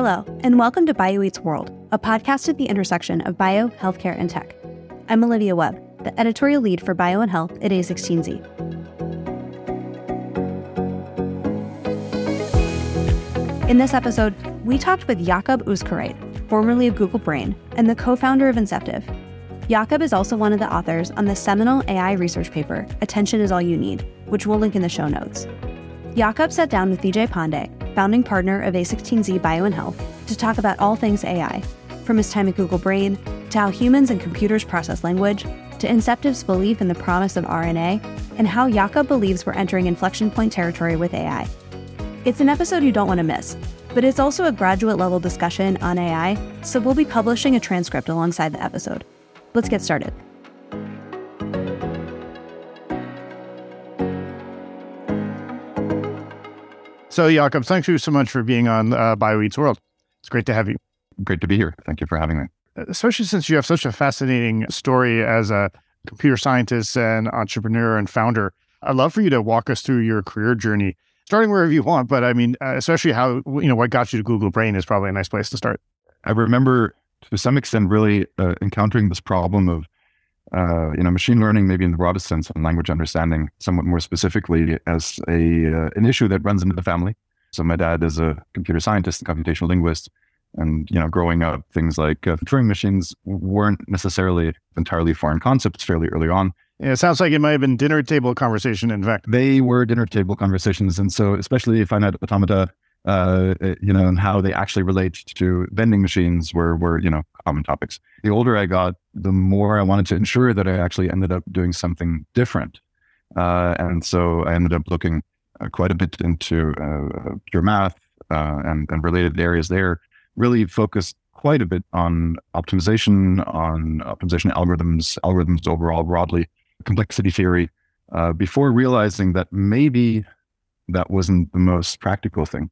Hello, and welcome to Bio Eats World, a podcast at the intersection of bio, healthcare, and tech. I'm Olivia Webb, the editorial lead for Bio and Health at A16Z. In this episode, we talked with Jakob Uszkoreit, formerly of Google Brain, and the co founder of Inceptive. Jakob is also one of the authors on the seminal AI research paper, Attention is All You Need, which we'll link in the show notes. Jakob sat down with Vijay Pande, founding partner of A16Z Bio and Health, to talk about all things AI, from his time at Google Brain to how humans and computers process language, to Inceptive's belief in the promise of RNA, and how Jakob believes we're entering inflection point territory with AI. It's an episode you don't want to miss, but it's also a graduate level discussion on AI, so we'll be publishing a transcript alongside the episode. Let's get started. So, Jakob, thank you so much for being on uh, Bio Eats World. It's great to have you. Great to be here. Thank you for having me. Especially since you have such a fascinating story as a computer scientist and entrepreneur and founder. I'd love for you to walk us through your career journey, starting wherever you want. But I mean, uh, especially how, you know, what got you to Google Brain is probably a nice place to start. I remember to some extent really uh, encountering this problem of uh, you know, machine learning, maybe in the broadest sense, and language understanding, somewhat more specifically, as a uh, an issue that runs into the family. So my dad is a computer scientist, and computational linguist, and you know, growing up, things like uh, Turing machines weren't necessarily entirely foreign concepts fairly early on. Yeah, it sounds like it might have been dinner table conversation. In fact, they were dinner table conversations, and so especially if I finite automata uh, eh, you know, and how they actually relate to vending machines were were you know common topics. The older I got, the more I wanted to ensure that I actually ended up doing something different, uh, and so I ended up looking uh, quite a bit into uh, pure math uh, and and related areas there. Really focused quite a bit on optimization, on optimization algorithms, algorithms overall broadly, complexity theory, uh, before realizing that maybe that wasn't the most practical thing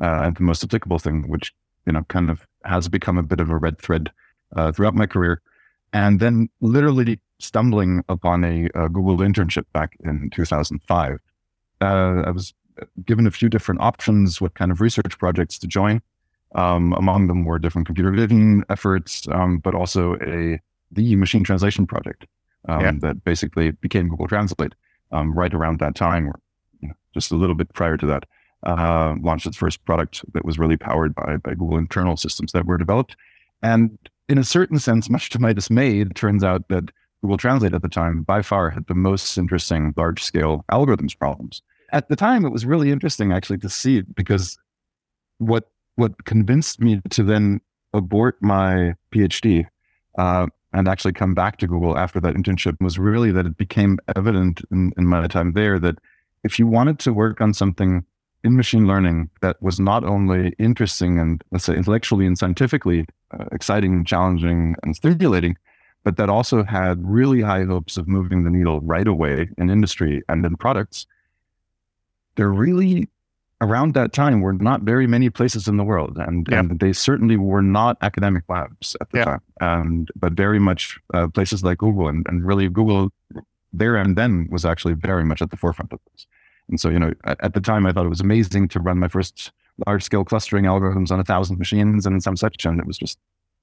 uh, and the most applicable thing, which you know kind of has become a bit of a red thread uh, throughout my career. And then literally stumbling upon a, a Google internship back in 2005, uh, I was given a few different options, what kind of research projects to join. Um, among them were different computer vision efforts, um, but also a the machine translation project um, yeah. that basically became Google Translate um, right around that time, or you know, just a little bit prior to that uh, launched its first product that was really powered by, by Google internal systems that were developed. And in a certain sense, much to my dismay, it turns out that Google Translate at the time by far had the most interesting large scale algorithms problems. At the time, it was really interesting actually to see it because what what convinced me to then abort my PhD uh, and actually come back to Google after that internship was really that it became evident in, in my time there that if you wanted to work on something in machine learning that was not only interesting and let's say intellectually and scientifically uh, exciting, challenging, and stimulating, but that also had really high hopes of moving the needle right away in industry and in products. There really, around that time, were not very many places in the world, and, yeah. and they certainly were not academic labs at the yeah. time, and but very much uh, places like Google, and, and really Google there and then was actually very much at the forefront of this. And so, you know, at, at the time, I thought it was amazing to run my first large scale clustering algorithms on a thousand machines and some such, and it was just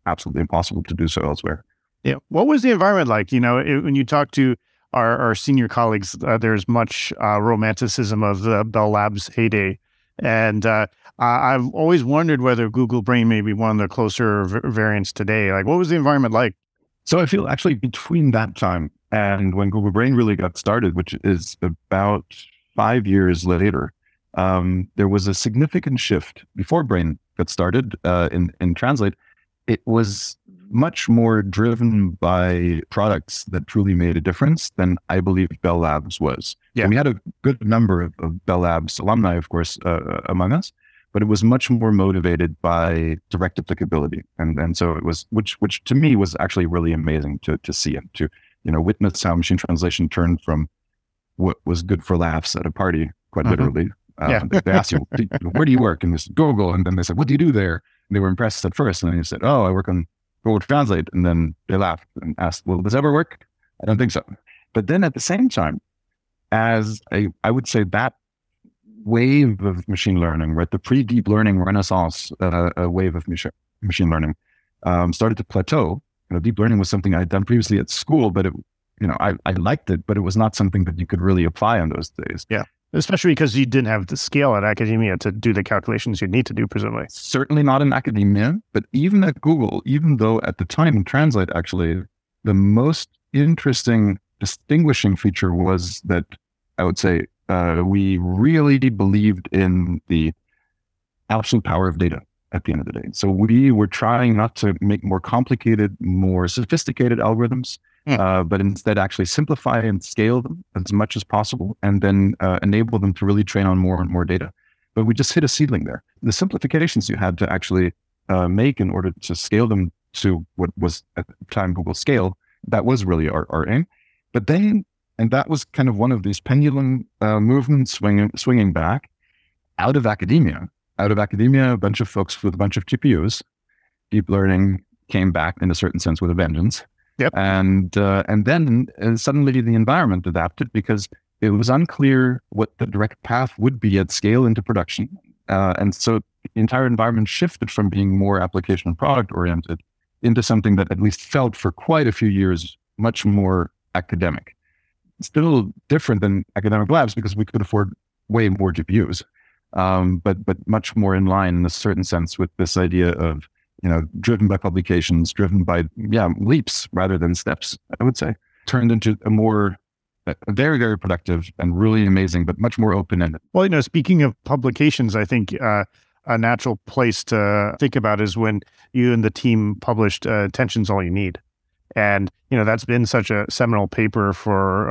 absolutely impossible to do so elsewhere. Yeah. What was the environment like? You know, it, when you talk to our, our senior colleagues, uh, there's much uh, romanticism of the Bell Labs heyday. And uh, I've always wondered whether Google Brain may be one of the closer v- variants today. Like, what was the environment like? So I feel actually between that time and when Google Brain really got started, which is about five years later, um, there was a significant shift before Brain got started uh, in in Translate. It was much more driven by products that truly made a difference than I believe Bell Labs was. Yeah, we had a good number of, of Bell Labs alumni, of course, uh, uh, among us, but it was much more motivated by direct applicability, and and so it was, which which to me was actually really amazing to to see and to you know witness how machine translation turned from what was good for laughs at a party, quite uh-huh. literally. Um, yeah. they, asked you, where do you work? And they said, Google. And then they said, what do you do there? And they were impressed at first. And then you said, oh, I work on Google Translate. And then they laughed and asked, will this ever work? I don't think so. But then at the same time, as I, I would say that wave of machine learning, right? The pre deep learning renaissance uh, wave of machine machine learning um, started to plateau. You know, deep learning was something I'd done previously at school, but it, you know, I, I liked it, but it was not something that you could really apply in those days. Yeah. Especially because you didn't have the scale at academia to do the calculations you need to do, presumably. Certainly not in academia, but even at Google, even though at the time in Translate, actually, the most interesting distinguishing feature was that I would say uh, we really believed in the absolute power of data at the end of the day. So we were trying not to make more complicated, more sophisticated algorithms, mm. uh, but instead actually simplify and scale them as much as possible, and then uh, enable them to really train on more and more data. But we just hit a ceiling there. The simplifications you had to actually uh, make in order to scale them to what was at the time Google Scale, that was really our, our aim. But then, and that was kind of one of these pendulum uh, movements swinging, swinging back out of academia out of academia, a bunch of folks with a bunch of GPUs. Deep learning came back in a certain sense with a vengeance. Yep. And uh, and then uh, suddenly the environment adapted because it was unclear what the direct path would be at scale into production. Uh, and so the entire environment shifted from being more application and product oriented into something that at least felt for quite a few years much more academic. Still different than academic labs because we could afford way more GPUs um, but but much more in line in a certain sense with this idea of you know driven by publications, driven by yeah leaps rather than steps. I would say turned into a more very very productive and really amazing, but much more open ended. Well, you know, speaking of publications, I think. Uh, a natural place to think about is when you and the team published uh, "Attention's All You Need," and you know that's been such a seminal paper for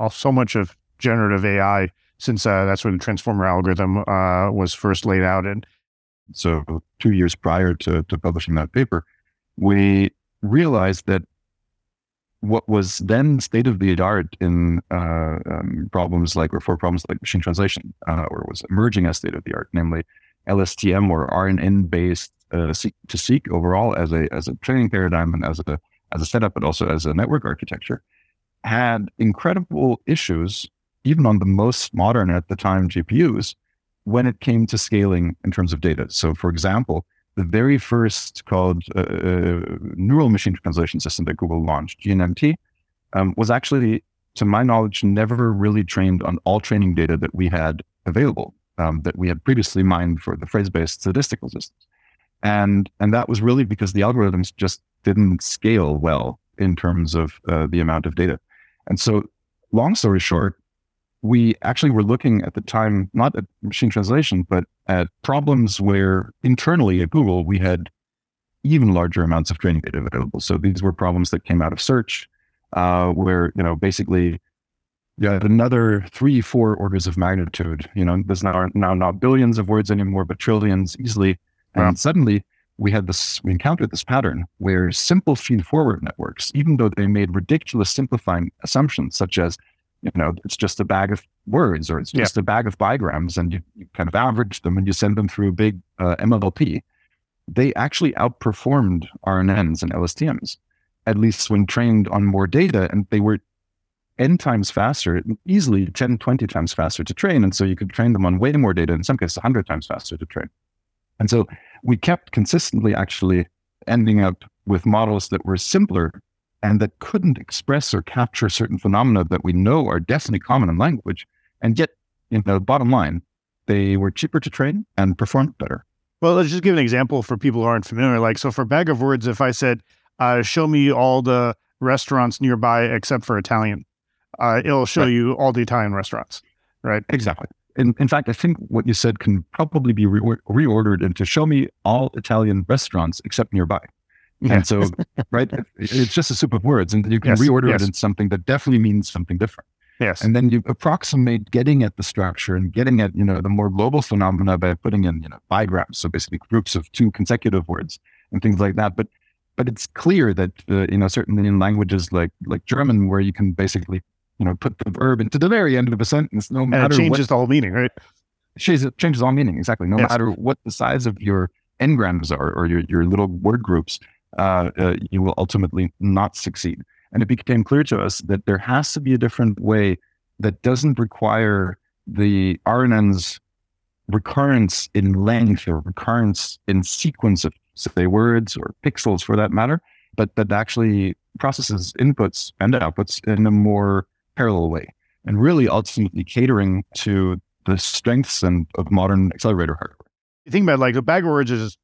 uh, so much of generative AI since uh, that's where the transformer algorithm uh, was first laid out. And so, two years prior to, to publishing that paper, we realized that what was then state of the art in uh, um, problems like, or for problems like machine translation, uh, or was emerging as state of the art, namely LSTM or RNN based uh, to seek overall as a as a training paradigm and as a as a setup, but also as a network architecture, had incredible issues even on the most modern at the time GPUs when it came to scaling in terms of data. So, for example, the very first called uh, uh neural machine translation system that Google launched, GNMT, um, was actually, to my knowledge, never really trained on all training data that we had available, um, that we had previously mined for the phrase-based statistical systems. And, and that was really because the algorithms just didn't scale well in terms of uh, the amount of data. And so, long story short, we actually were looking at the time, not at machine translation, but at problems where internally at Google, we had even larger amounts of training data available. So these were problems that came out of search, uh, where, you know, basically you had another three, four orders of magnitude. You know, there's now, now not billions of words anymore, but trillions easily. And suddenly we had this, we encountered this pattern where simple feed forward networks, even though they made ridiculous simplifying assumptions, such as you know, it's just a bag of words or it's just yeah. a bag of bigrams and you, you, kind of average them and you send them through a big uh, MLP. They actually outperformed RNNs and LSTMs, at least when trained on more data. And they were n times faster, easily 10, 20 times faster to train. And so you could train them on way more data, in some cases, 100 times faster to train. And so we kept consistently actually ending up with models that were simpler and that couldn't express or capture certain phenomena that we know are definitely common in language. And yet, you know, bottom line, they were cheaper to train and performed better. Well, let's just give an example for people who aren't familiar. Like, so for Bag of Words, if I said, uh, show me all the restaurants nearby except for Italian, uh, it'll show right. you all the Italian restaurants, right? Exactly. In, in fact, I think what you said can probably be re- reordered into show me all Italian restaurants except nearby. Yeah. And so, right, it's just a soup of words, and you can yes, reorder yes. it in something that definitely means something different. Yes. And then you approximate getting at the structure and getting at, you know, the more global phenomena by putting in, you know, bigrams. So basically groups of two consecutive words and things like that. But, but it's clear that, uh, you know, certainly in languages like, like German, where you can basically, you know, put the verb into the very end of a sentence, no matter and it changes what, the whole meaning, right? It changes all meaning. Exactly. No yes. matter what the size of your n-grams are or your, your little word groups, uh, uh, you will ultimately not succeed. And it became clear to us that there has to be a different way that doesn't require the RNNs recurrence in length or recurrence in sequence of say words or pixels for that matter, but that actually processes inputs and outputs in a more parallel way and really ultimately catering to the strengths and of modern accelerator hardware. You think about like a bag of words is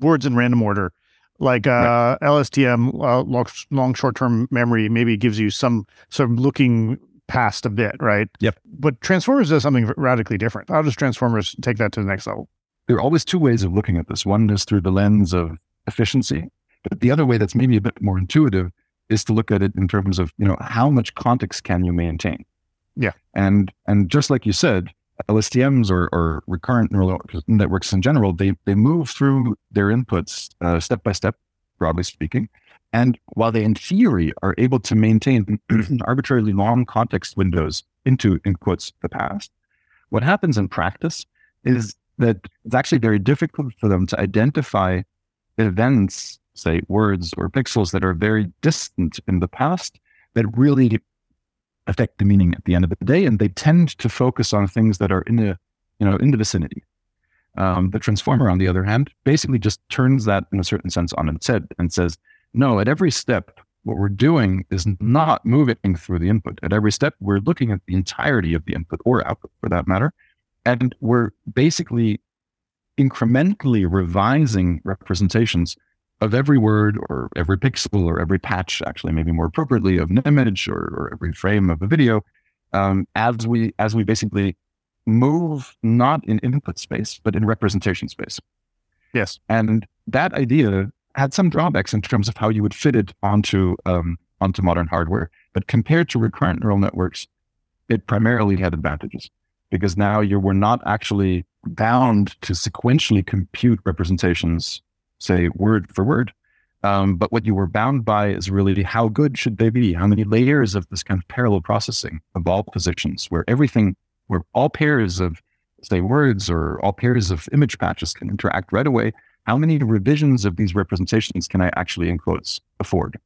words in random order. Like uh, right. LSTM, uh, long, long short term memory, maybe gives you some sort of looking past a bit, right? Yep. But Transformers does something radically different. How does Transformers take that to the next level? There are always two ways of looking at this. One is through the lens of efficiency, but the other way that's maybe a bit more intuitive is to look at it in terms of, you know, how much context can you maintain? Yeah. And and just like you said, LSTMs or, or recurrent neural networks in general, they they move through their inputs uh, step by step, broadly speaking. And while they, in theory, are able to maintain arbitrarily long context windows into, in quotes, the past, what happens in practice is that it's actually very difficult for them to identify events, say words or pixels that are very distant in the past that really affect the meaning at the end of the day. And they tend to focus on things that are in the, you know, in the vicinity. Um, the transformer, on the other hand, basically just turns that in a certain sense on its head and says, no, at every step, what we're doing is not moving through the input. At every step, we're looking at the entirety of the input or output for that matter. And we're basically incrementally revising representations of every word or every pixel or every patch, actually, maybe more appropriately, of an image or, or every frame of a video, um, as we as we basically move not in input space but in representation space. Yes, and that idea had some drawbacks in terms of how you would fit it onto um, onto modern hardware. But compared to recurrent neural networks, it primarily had advantages because now you were not actually bound to sequentially compute representations, say word for word. Um, but what you were bound by is really how good should they be? How many layers of this kind of parallel processing of all positions, where everything, where all pairs of say words or all pairs of image patches can interact right away how many revisions of these representations can I actually, in quotes, afford?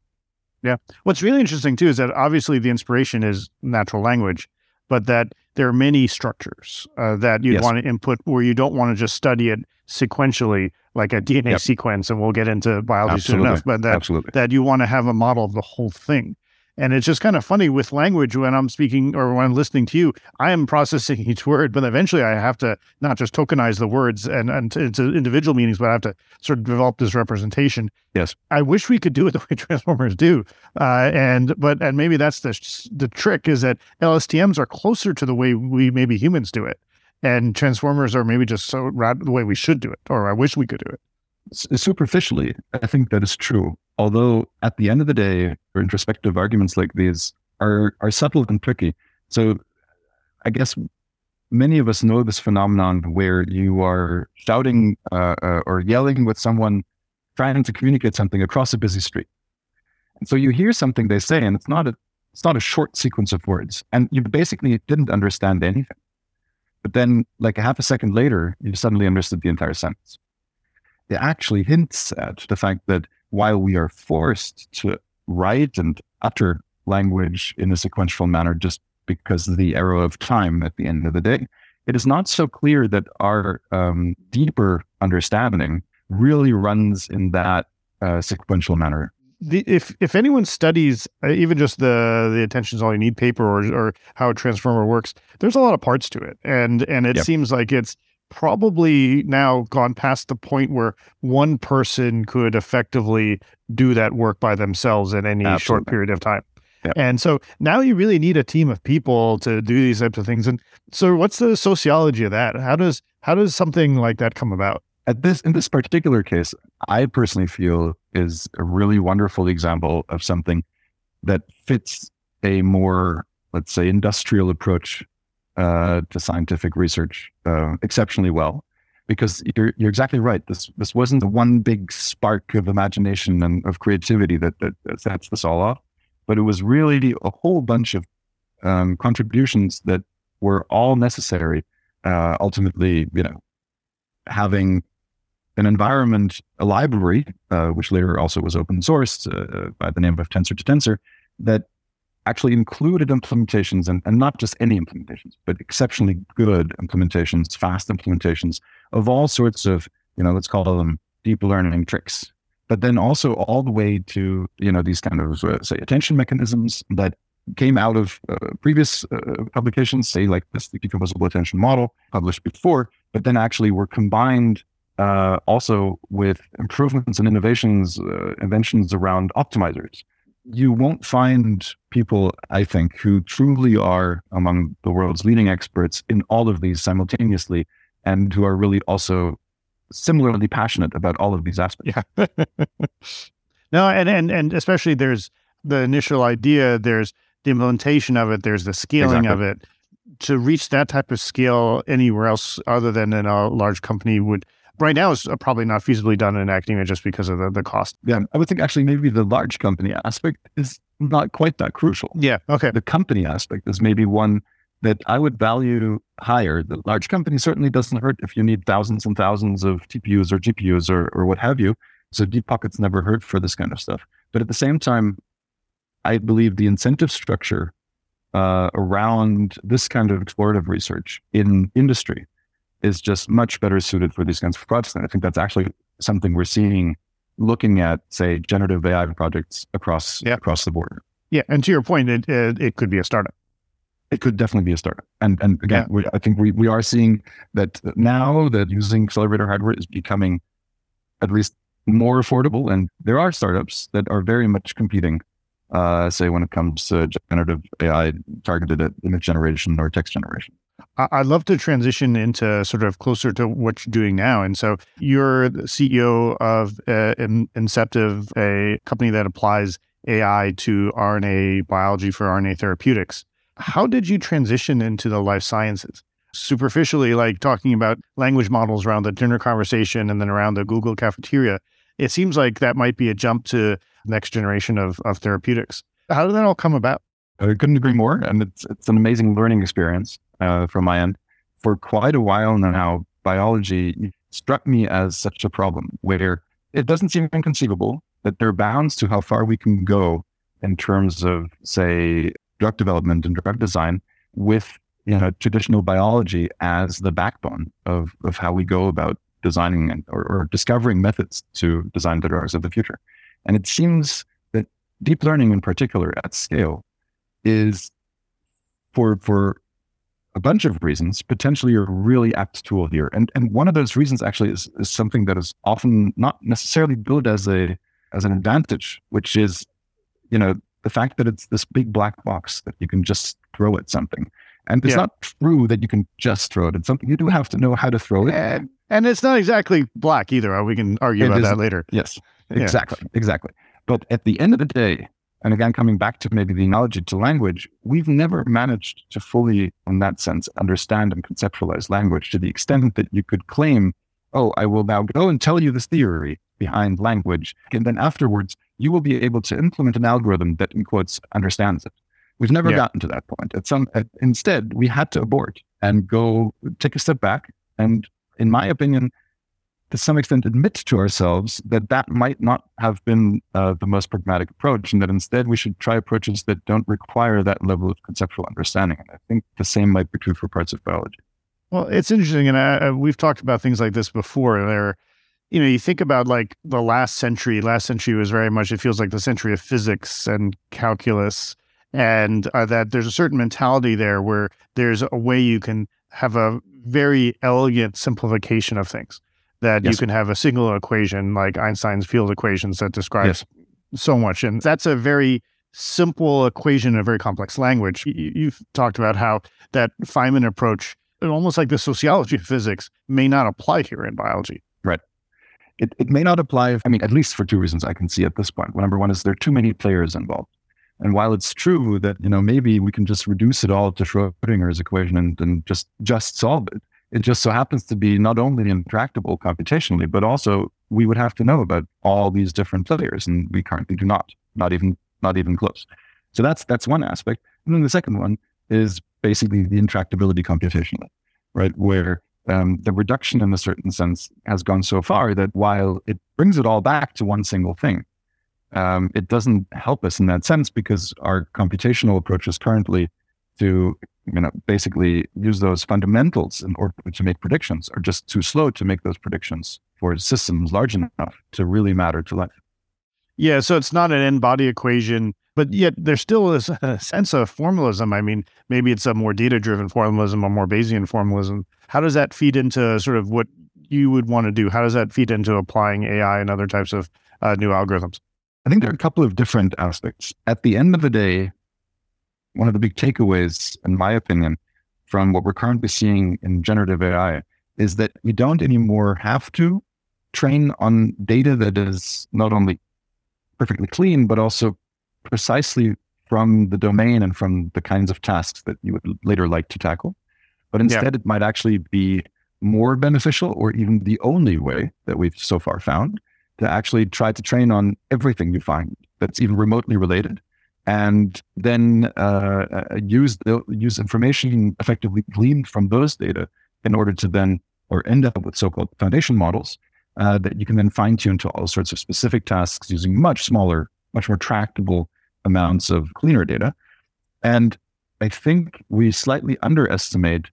Yeah. What's really interesting too is that obviously the inspiration is natural language, but that there are many structures uh, that you yes. want to input where you don't want to just study it sequentially like a DNA yep. sequence, and we'll get into biology Absolutely. soon enough, but that, Absolutely. that you want to have a model of the whole thing. And it's just kind of funny with language when I'm speaking or when I'm listening to you, I am processing each word, but eventually I have to not just tokenize the words and, and into individual meanings, but I have to sort of develop this representation. Yes. I wish we could do it the way Transformers do. Uh, and, but, and maybe that's the, the trick is that LSTMs are closer to the way we maybe humans do it. And Transformers are maybe just so rad- the way we should do it, or I wish we could do it. Superficially, I think that is true although at the end of the day, introspective arguments like these are are subtle and tricky. So I guess many of us know this phenomenon where you are shouting uh, uh, or yelling with someone trying to communicate something across a busy street. And so you hear something they say, and it's not a it's not a short sequence of words, and you basically didn't understand anything. But then, like a half a second later, you suddenly understood the entire sentence. It actually hints at the fact that while we are forced to write and utter language in a sequential manner just because of the arrow of time at the end of the day, it is not so clear that our um, deeper understanding really runs in that uh, sequential manner. The, if if anyone studies uh, even just the the attention's all you need paper or or how a transformer works, there's a lot of parts to it, and and it yep. seems like it's probably now gone past the point where one person could effectively do that work by themselves in any Absolutely. short period of time. Yep. And so now you really need a team of people to do these types of things. And so what's the sociology of that? How does how does something like that come about? At this in this particular case, I personally feel is a really wonderful example of something that fits a more, let's say, industrial approach uh, to scientific research uh, exceptionally well, because you're you're exactly right. This this wasn't the one big spark of imagination and of creativity that that, sets this all off, but it was really a whole bunch of um, contributions that were all necessary. Uh, ultimately, you know, having an environment, a library, uh, which later also was open sourced uh, by the name of Tensor to Tensor, that actually included implementations and, and not just any implementations, but exceptionally good implementations, fast implementations of all sorts of, you know, let's call them deep learning tricks. But then also all the way to, you know, these kind of, uh, say, attention mechanisms that came out of uh, previous uh, publications, say like this, the decomposable attention model published before, but then actually were combined uh, also with improvements and innovations, uh, inventions around optimizers you won't find people, I think, who truly are among the world's leading experts in all of these simultaneously and who are really also similarly passionate about all of these aspects. Yeah. no, and, and and especially there's the initial idea, there's the implementation of it, there's the scaling exactly. of it. To reach that type of scale anywhere else other than in a large company would right now is probably not feasibly done in academia just because of the, the cost. Yeah, I would think actually maybe the large company aspect is not quite that crucial. Yeah, okay. The company aspect is maybe one that I would value higher. The large company certainly doesn't hurt if you need thousands and thousands of TPUs or GPUs or, or what have you. So deep pockets never hurt for this kind of stuff. But at the same time, I believe the incentive structure uh, around this kind of explorative research in industry is just much better suited for these kinds of projects. And I think that's actually something we're seeing looking at, say, generative AI projects across yeah. across the board. Yeah, and to your point, it, it, it could be a startup. It could definitely be a startup. And and again, yeah. we, I think we, we are seeing that now that using accelerator hardware is becoming at least more affordable. And there are startups that are very much competing, uh, say, when it comes to generative AI targeted at image generation or text generation. I'd love to transition into sort of closer to what you're doing now. And so you're the CEO of uh, Inceptive, a company that applies AI to RNA biology for RNA therapeutics. How did you transition into the life sciences? Superficially, like talking about language models around the dinner conversation and then around the Google cafeteria, it seems like that might be a jump to next generation of, of therapeutics. How did that all come about? I couldn't agree more. And it's, it's an amazing learning experience uh, from my end. For quite a while now, biology struck me as such a problem where it doesn't seem inconceivable that there are bounds to how far we can go in terms of, say, drug development and drug design with you know traditional biology as the backbone of, of how we go about designing and, or, or discovering methods to design the drugs of the future. And it seems that deep learning in particular at scale is for for a bunch of reasons, potentially a really apt tool here. And and one of those reasons actually is, is something that is often not necessarily billed as a as an advantage, which is, you know, the fact that it's this big black box that you can just throw at something. And it's yeah. not true that you can just throw it at something. You do have to know how to throw it. And, and it's not exactly black either. We can argue it about that later. Yes, exactly, yeah. exactly. But at the end of the day, and again, coming back to maybe the analogy to language, we've never managed to fully, in that sense, understand and conceptualize language to the extent that you could claim, oh, I will now go and tell you this theory behind language. And then afterwards, you will be able to implement an algorithm that, in quotes, understands it. We've never yeah. gotten to that point. At some, at, instead, we had to abort and go take a step back. And in my opinion, to some extent admit to ourselves that that might not have been uh, the most pragmatic approach and that instead we should try approaches that don't require that level of conceptual understanding. And I think the same might be true for parts of biology. Well, it's interesting. And I, we've talked about things like this before. There, you know, you think about like the last century, last century was very much, it feels like the century of physics and calculus. And uh, that there's a certain mentality there where there's a way you can have a very elegant simplification of things that yes. you can have a single equation like Einstein's field equations that describes yes. so much. And that's a very simple equation in a very complex language. You've talked about how that Feynman approach, almost like the sociology of physics, may not apply here in biology. Right. It, it may not apply, I mean, at least for two reasons I can see at this point. Well, number one is there are too many players involved. And while it's true that, you know, maybe we can just reduce it all to Schrodinger's equation and, and just just solve it, it just so happens to be not only intractable computationally, but also we would have to know about all these different players, and we currently do not, not even not even close. So that's that's one aspect. And then the second one is basically the intractability computationally, right? Where um, the reduction in a certain sense has gone so far that while it brings it all back to one single thing, um, it doesn't help us in that sense because our computational approaches currently to you know basically use those fundamentals in order to make predictions are just too slow to make those predictions for systems large enough to really matter to life. Yeah, so it's not an n-body equation, but yet there still is a sense of formalism. I mean, maybe it's a more data-driven formalism, a more Bayesian formalism. How does that feed into sort of what you would want to do? How does that feed into applying AI and other types of uh, new algorithms? I think there are a couple of different aspects. At the end of the day, one of the big takeaways, in my opinion, from what we're currently seeing in generative AI is that we don't anymore have to train on data that is not only perfectly clean, but also precisely from the domain and from the kinds of tasks that you would later like to tackle. But instead, yeah. it might actually be more beneficial or even the only way that we've so far found to actually try to train on everything you find that's even remotely related and then uh, use the, use information effectively gleaned from those data in order to then or end up with so-called foundation models uh, that you can then fine tune to all sorts of specific tasks using much smaller, much more tractable amounts of cleaner data. And I think we slightly underestimate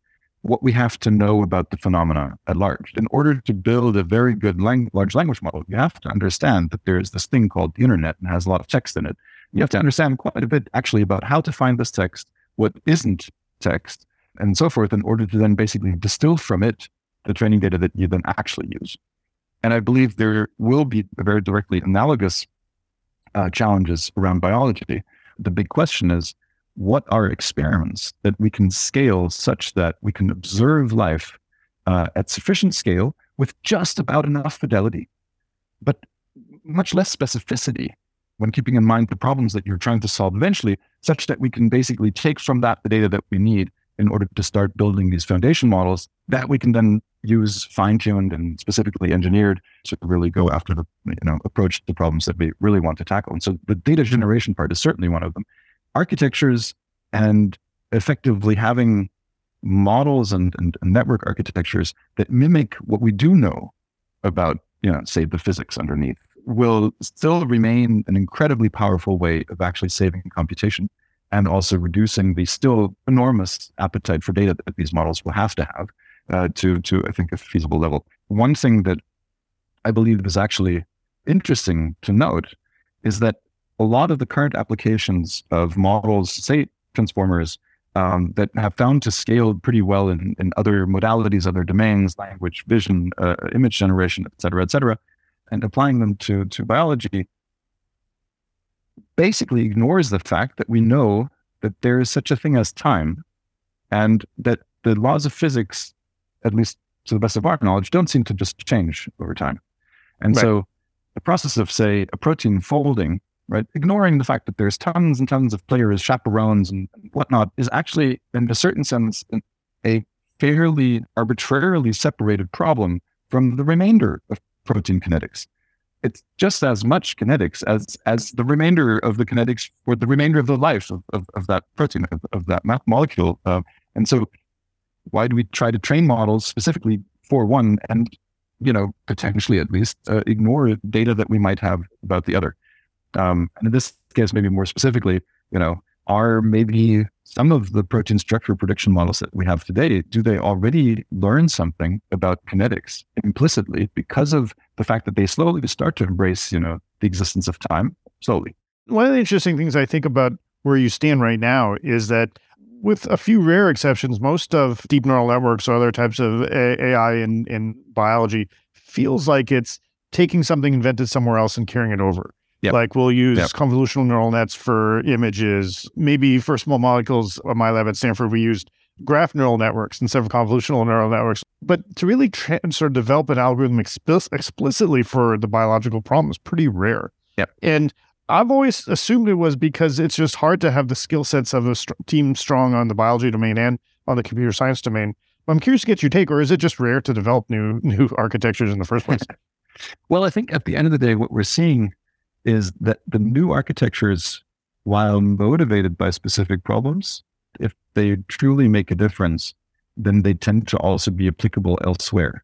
what we have to know about the phenomena at large. In order to build a very good lang- large language model, you have to understand that there is this thing called the internet and has a lot of text in it. You have to understand quite a bit actually about how to find this text, what isn't text, and so forth, in order to then basically distill from it the training data that you then actually use. And I believe there will be very directly analogous uh, challenges around biology. The big question is what are experiments that we can scale such that we can observe life uh, at sufficient scale with just about enough fidelity, but much less specificity when keeping in mind the problems that you're trying to solve eventually, such that we can basically take from that the data that we need in order to start building these foundation models that we can then use fine-tuned and specifically engineered to really go after the you know approach the problems that we really want to tackle. And so the data generation part is certainly one of them architectures and effectively having models and, and, network architectures that mimic what we do know about, you know, say the physics underneath will still remain an incredibly powerful way of actually saving computation and also reducing the still enormous appetite for data that these models will have to have uh, to, to, I think, a feasible level. One thing that I believe is actually interesting to note is that a lot of the current applications of models, say transformers, um, that have found to scale pretty well in, in other modalities, other domains, language, vision, uh, image generation, et cetera, et cetera, and applying them to, to biology basically ignores the fact that we know that there is such a thing as time and that the laws of physics, at least to the best of our knowledge, don't seem to just change over time. And right. so the process of, say, a protein folding right? Ignoring the fact that there's tons and tons of players, chaperones, and whatnot, is actually, in a certain sense, a fairly arbitrarily separated problem from the remainder of protein kinetics. It's just as much kinetics as as the remainder of the kinetics for the remainder of the life of, of, of that protein, of, of that molecule. Uh, and so, why do we try to train models specifically for one and, you know, potentially at least uh, ignore data that we might have about the other? Um, and in this case, maybe more specifically, you know, are maybe some of the protein structure prediction models that we have today, do they already learn something about kinetics implicitly because of the fact that they slowly start to embrace, you know, the existence of time slowly? One of the interesting things I think about where you stand right now is that with a few rare exceptions, most of deep neural networks or other types of AI in, in biology feels like it's taking something invented somewhere else and carrying it over. Yep. Like we'll use yep. convolutional neural nets for images. Maybe for small molecules at my lab at Stanford, we used graph neural networks instead of convolutional neural networks. But to really tra- sort of develop an algorithm exp- explicitly for the biological problem is pretty rare. Yep. And I've always assumed it was because it's just hard to have the skill sets of a st- team strong on the biology domain and on the computer science domain. But I'm curious to get your take, or is it just rare to develop new new architectures in the first place? well, I think at the end of the day, what we're seeing is that the new architectures, while motivated by specific problems, if they truly make a difference, then they tend to also be applicable elsewhere.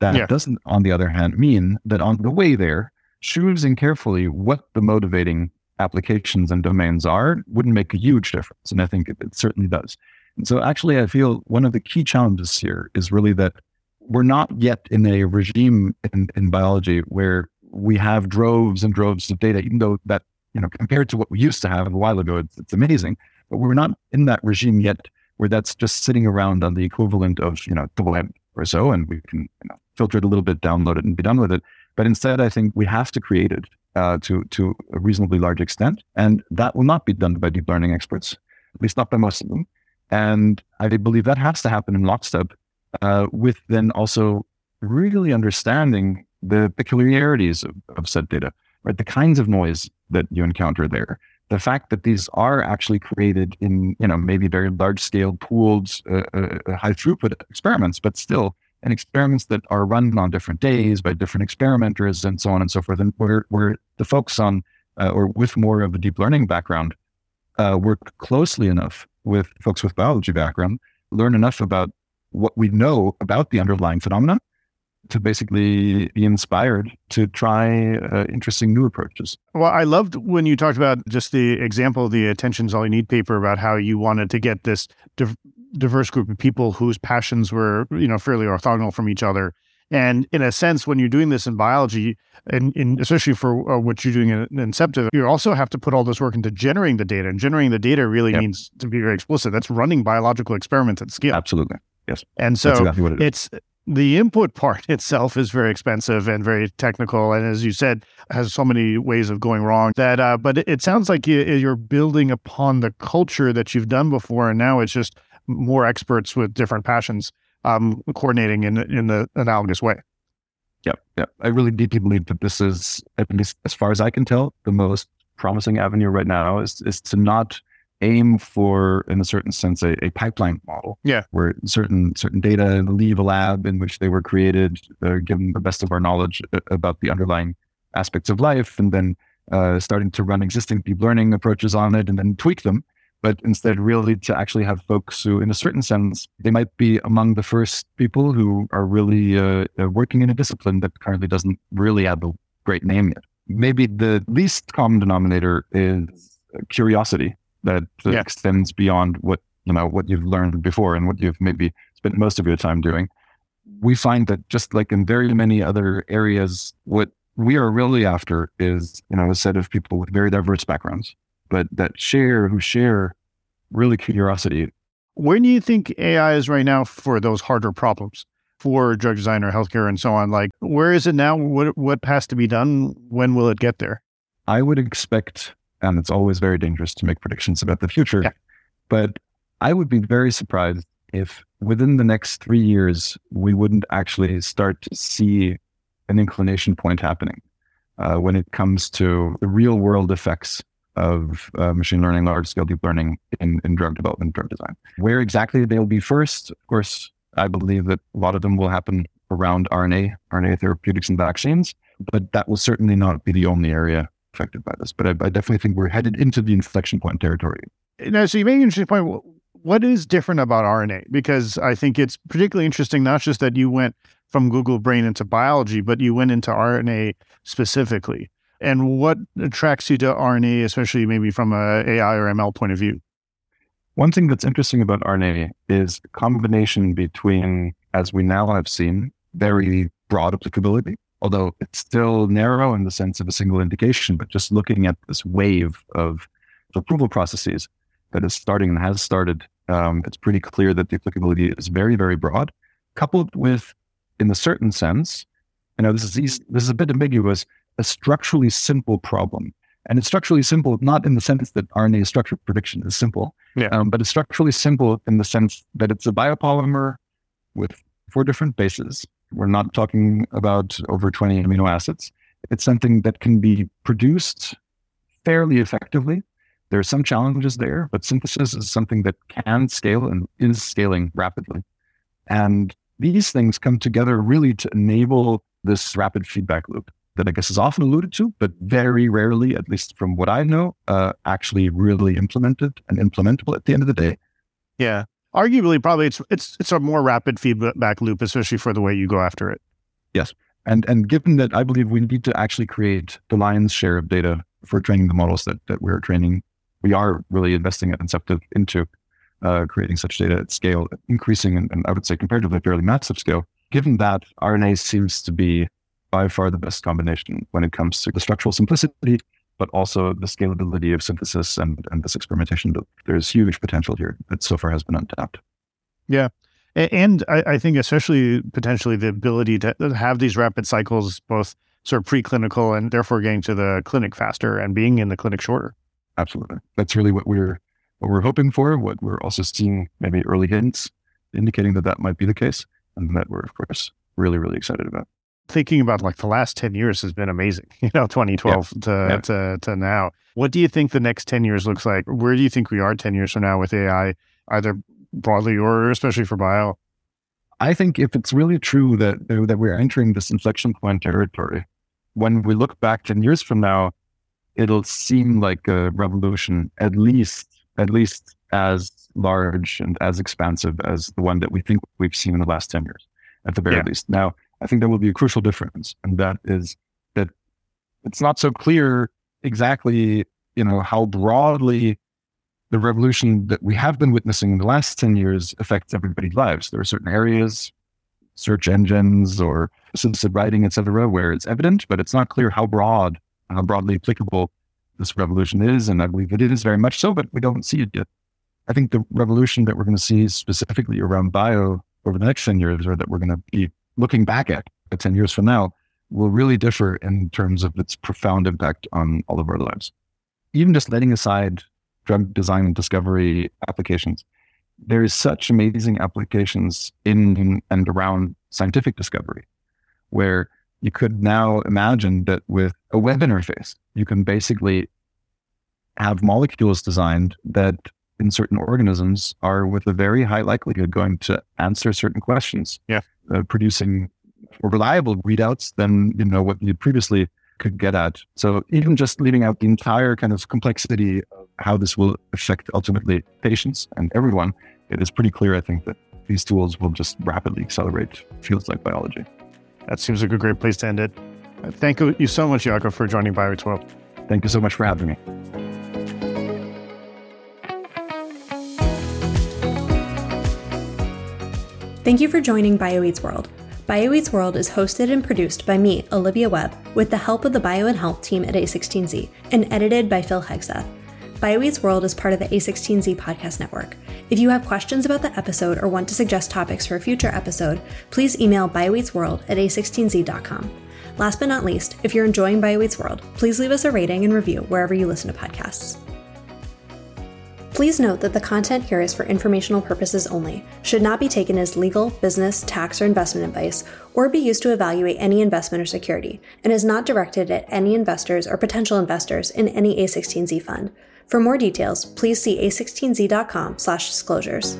That yeah. doesn't, on the other hand, mean that on the way there, choosing carefully what the motivating applications and domains are wouldn't make a huge difference. And I think it, it certainly does. And so actually, I feel one of the key challenges here is really that we're not yet in a regime in, in biology where we have droves and droves of data, even though that, you know, compared to what we used to have a while ago, it's, it's amazing. But we're not in that regime yet where that's just sitting around on the equivalent of, you know, the web or so, and we can you know, filter it a little bit, download it, and be done with it. But instead, I think we have to create it uh, to to a reasonably large extent, and that will not be done by deep learning experts, at least not by most of them. And I believe that has to happen in lockstep uh, with then also really understanding the peculiarities of, of said data, right? The kinds of noise that you encounter there, the fact that these are actually created in, you know, maybe very large scale pooled, uh, uh, high throughput experiments, but still and experiments that are run on different days by different experimenters and so on and so forth. And where, where the folks on uh, or with more of a deep learning background uh, work closely enough with folks with biology background, learn enough about what we know about the underlying phenomena to basically be inspired to try uh, interesting new approaches. Well, I loved when you talked about just the example of the attention's all you need paper about how you wanted to get this div- diverse group of people whose passions were, you know, fairly orthogonal from each other. And in a sense, when you're doing this in biology, and, and especially for uh, what you're doing in, in Inceptive, you also have to put all this work into generating the data. And generating the data really yep. means, to be very explicit, that's running biological experiments at scale. Absolutely. Yes. And so exactly it it's the input part itself is very expensive and very technical, and as you said, has so many ways of going wrong. That, uh, but it, sounds like you, you're building upon the culture that you've done before, and now it's just more experts with different passions um, coordinating in in the analogous way. Yep, yep. I really deeply believe that this is, at least as far as I can tell, the most promising avenue right now is is to not aim for, in a certain sense, a, a pipeline model. Yeah. Where certain certain data leave a lab in which they were created, uh, given the best of our knowledge uh, about the underlying aspects of life, and then uh, starting to run existing deep learning approaches on it and then tweak them. But instead, really to actually have folks who, in a certain sense, they might be among the first people who are really uh, uh working in a discipline that currently doesn't really have a great name yet. Maybe the least common denominator is curiosity that yeah. extends beyond what you know what you've learned before and what you've maybe spent most of your time doing. We find that just like in very many other areas, what we are really after is you know a set of people with very diverse backgrounds, but that share who share really curiosity. Where do you think AI is right now for those harder problems? for drug design or healthcare and so on. Like, where is it now? What what has to be done? When will it get there? I would expect and it's always very dangerous to make predictions about the future. Yeah. But I would be very surprised if within the next three years we wouldn't actually start to see an inclination point happening uh, when it comes to the real world effects of uh, machine learning, large scale deep learning in, in drug development, drug design. Where exactly they'll be first, of course, I believe that a lot of them will happen around RNA, RNA therapeutics and vaccines, but that will certainly not be the only area affected by this. But I, I, definitely think we're headed into the inflection point territory. Now, so you make an interesting point. What is different about RNA? Because I think it's particularly interesting, not just that you went from Google Brain into biology, but you went into RNA specifically. And what attracts you to RNA, especially maybe from a AI or ML point of view? One thing that's interesting about RNA is a combination between, as we now have seen, very broad applicability although it's still narrow in the sense of a single indication, but just looking at this wave of approval processes that is starting and has started, um, it's pretty clear that the applicability is very, very broad, coupled with, in a certain sense, you know, this is easy, this is a bit ambiguous, a structurally simple problem. And it's structurally simple, not in the sense that RNA structure prediction is simple, yeah. um, but it's structurally simple in the sense that it's a biopolymer with four different bases we're not talking about over 20 amino acids. It's something that can be produced fairly effectively. There are some challenges there, but synthesis is something that can scale and is scaling rapidly. And these things come together really to enable this rapid feedback loop that I guess is often alluded to, but very rarely, at least from what I know, uh, actually really implemented and implementable at the end of the day. Yeah arguably probably it's it's it's a more rapid feedback loop, especially for the way you go after it. Yes. And and given that I believe we need to actually create the lion's share of data for training the models that that we're training, we are really investing at Inceptive into uh, creating such data at scale, increasing and, and I would say comparatively fairly massive scale. Given that RNA seems to be by far the best combination when it comes to the structural simplicity, but also the scalability of synthesis and, and this experimentation. There's huge potential here that so far has been untapped. Yeah. And I, I think especially potentially the ability to have these rapid cycles, both sort of preclinical and therefore getting to the clinic faster and being in the clinic shorter. Absolutely. That's really what we're what we're hoping for, what we're also seeing maybe early hints indicating that that might be the case and that we're of course really really excited about thinking about like the last 10 years has been amazing, you know, 2012 yeah. To, to, to now. What do you think the next 10 years looks like? Where do you think we are 10 years from now with AI, either broadly or especially for bio? I think if it's really true that, uh, that we're entering this inflection point territory, when we look back 10 years from now, it'll seem like a revolution, at least, at least as large and as expansive as the one that we think we've seen in the last 10 years, at the very yeah. least. Now, I think there will be a crucial difference, and that is that it's not so clear exactly, you know, how broadly the revolution that we have been witnessing in the last 10 years affects everybody's lives. There are certain areas, search engines or assisted writing, etc., where it's evident, but it's not clear how broad, how broadly applicable this revolution is. And I believe it is very much so, but we don't see it yet. I think the revolution that we're going to see specifically around bio over the next 10 years, or that we're going to be looking back at 10 years from now will really differ in terms of its profound impact on all of our lives. Even just letting aside drug design and discovery applications, there is such amazing applications in and around scientific discovery where you could now imagine that with a web interface, you can basically have molecules designed that in certain organisms are with a very high likelihood going to answer certain questions. Yeah uh, producing reliable readouts than you know what you previously could get at. So even just leaving out the entire kind of complexity of how this will affect ultimately patients and everyone, it is pretty clear, I think, that these tools will just rapidly accelerate fields like biology. That seems like a great place to end it. Thank you so much, Jakob, for joining BioEats World. Thank you so much for having me. Thank you for joining BioEats World. BioEats World is hosted and produced by me, Olivia Webb, with the help of the Bio and Health team at A16Z, and edited by Phil Hegseth. BioEats World is part of the A16Z podcast network. If you have questions about the episode or want to suggest topics for a future episode, please email bioeatsworld at a16z.com. Last but not least, if you're enjoying BioEats World, please leave us a rating and review wherever you listen to podcasts. Please note that the content here is for informational purposes only, should not be taken as legal, business, tax, or investment advice, or be used to evaluate any investment or security, and is not directed at any investors or potential investors in any A16Z fund. For more details, please see a16z.com/disclosures.